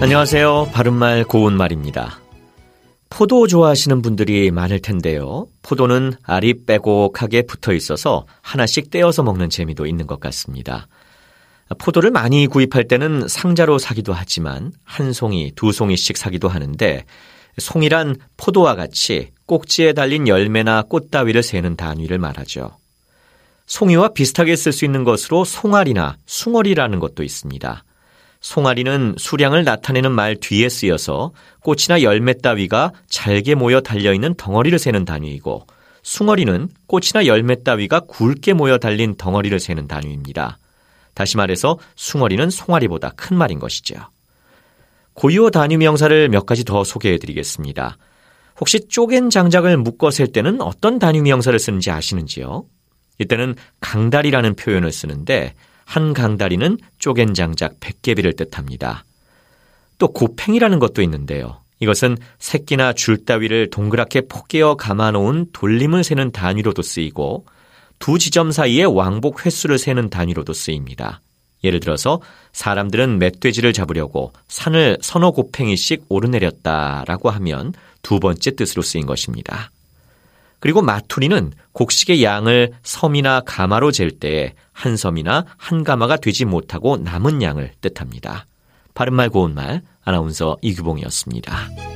안녕하세요. 바른말 고운말입니다. 포도 좋아하시는 분들이 많을 텐데요. 포도는 알이 빼곡하게 붙어 있어서 하나씩 떼어서 먹는 재미도 있는 것 같습니다. 포도를 많이 구입할 때는 상자로 사기도 하지만 한 송이, 두 송이씩 사기도 하는데 송이란 포도와 같이 꼭지에 달린 열매나 꽃 따위를 세는 단위를 말하죠. 송이와 비슷하게 쓸 수 있는 것으로 송알이나 숭어리라는 것도 있습니다. 송아리는 수량을 나타내는 말 뒤에 쓰여서 꽃이나 열매 따위가 잘게 모여 달려있는 덩어리를 세는 단위이고 숭어리는 꽃이나 열매 따위가 굵게 모여 달린 덩어리를 세는 단위입니다. 다시 말해서 숭어리는 송아리보다 큰 말인 것이죠. 고유어 단위 명사를 몇 가지 더 소개해 드리겠습니다. 혹시 쪼갠 장작을 묶어 셀 때는 어떤 단위 명사를 쓰는지 아시는지요? 이때는 강다리라는 표현을 쓰는데 한 강다리는 쪼갠 장작 100개비를 뜻합니다. 또 고팽이라는 것도 있는데요. 이것은 새끼나 줄 따위를 동그랗게 포개어 감아놓은 돌림을 세는 단위로도 쓰이고 두 지점 사이의 왕복 횟수를 세는 단위로도 쓰입니다. 예를 들어서 사람들은 멧돼지를 잡으려고 산을 서너 고팽이씩 오르내렸다라고 하면 두 번째 뜻으로 쓰인 것입니다. 그리고 마투리는 곡식의 양을 섬이나 가마로 잴 때 한 섬이나 한 가마가 되지 못하고 남은 양을 뜻합니다. 바른말 고운말 아나운서 이규봉이었습니다.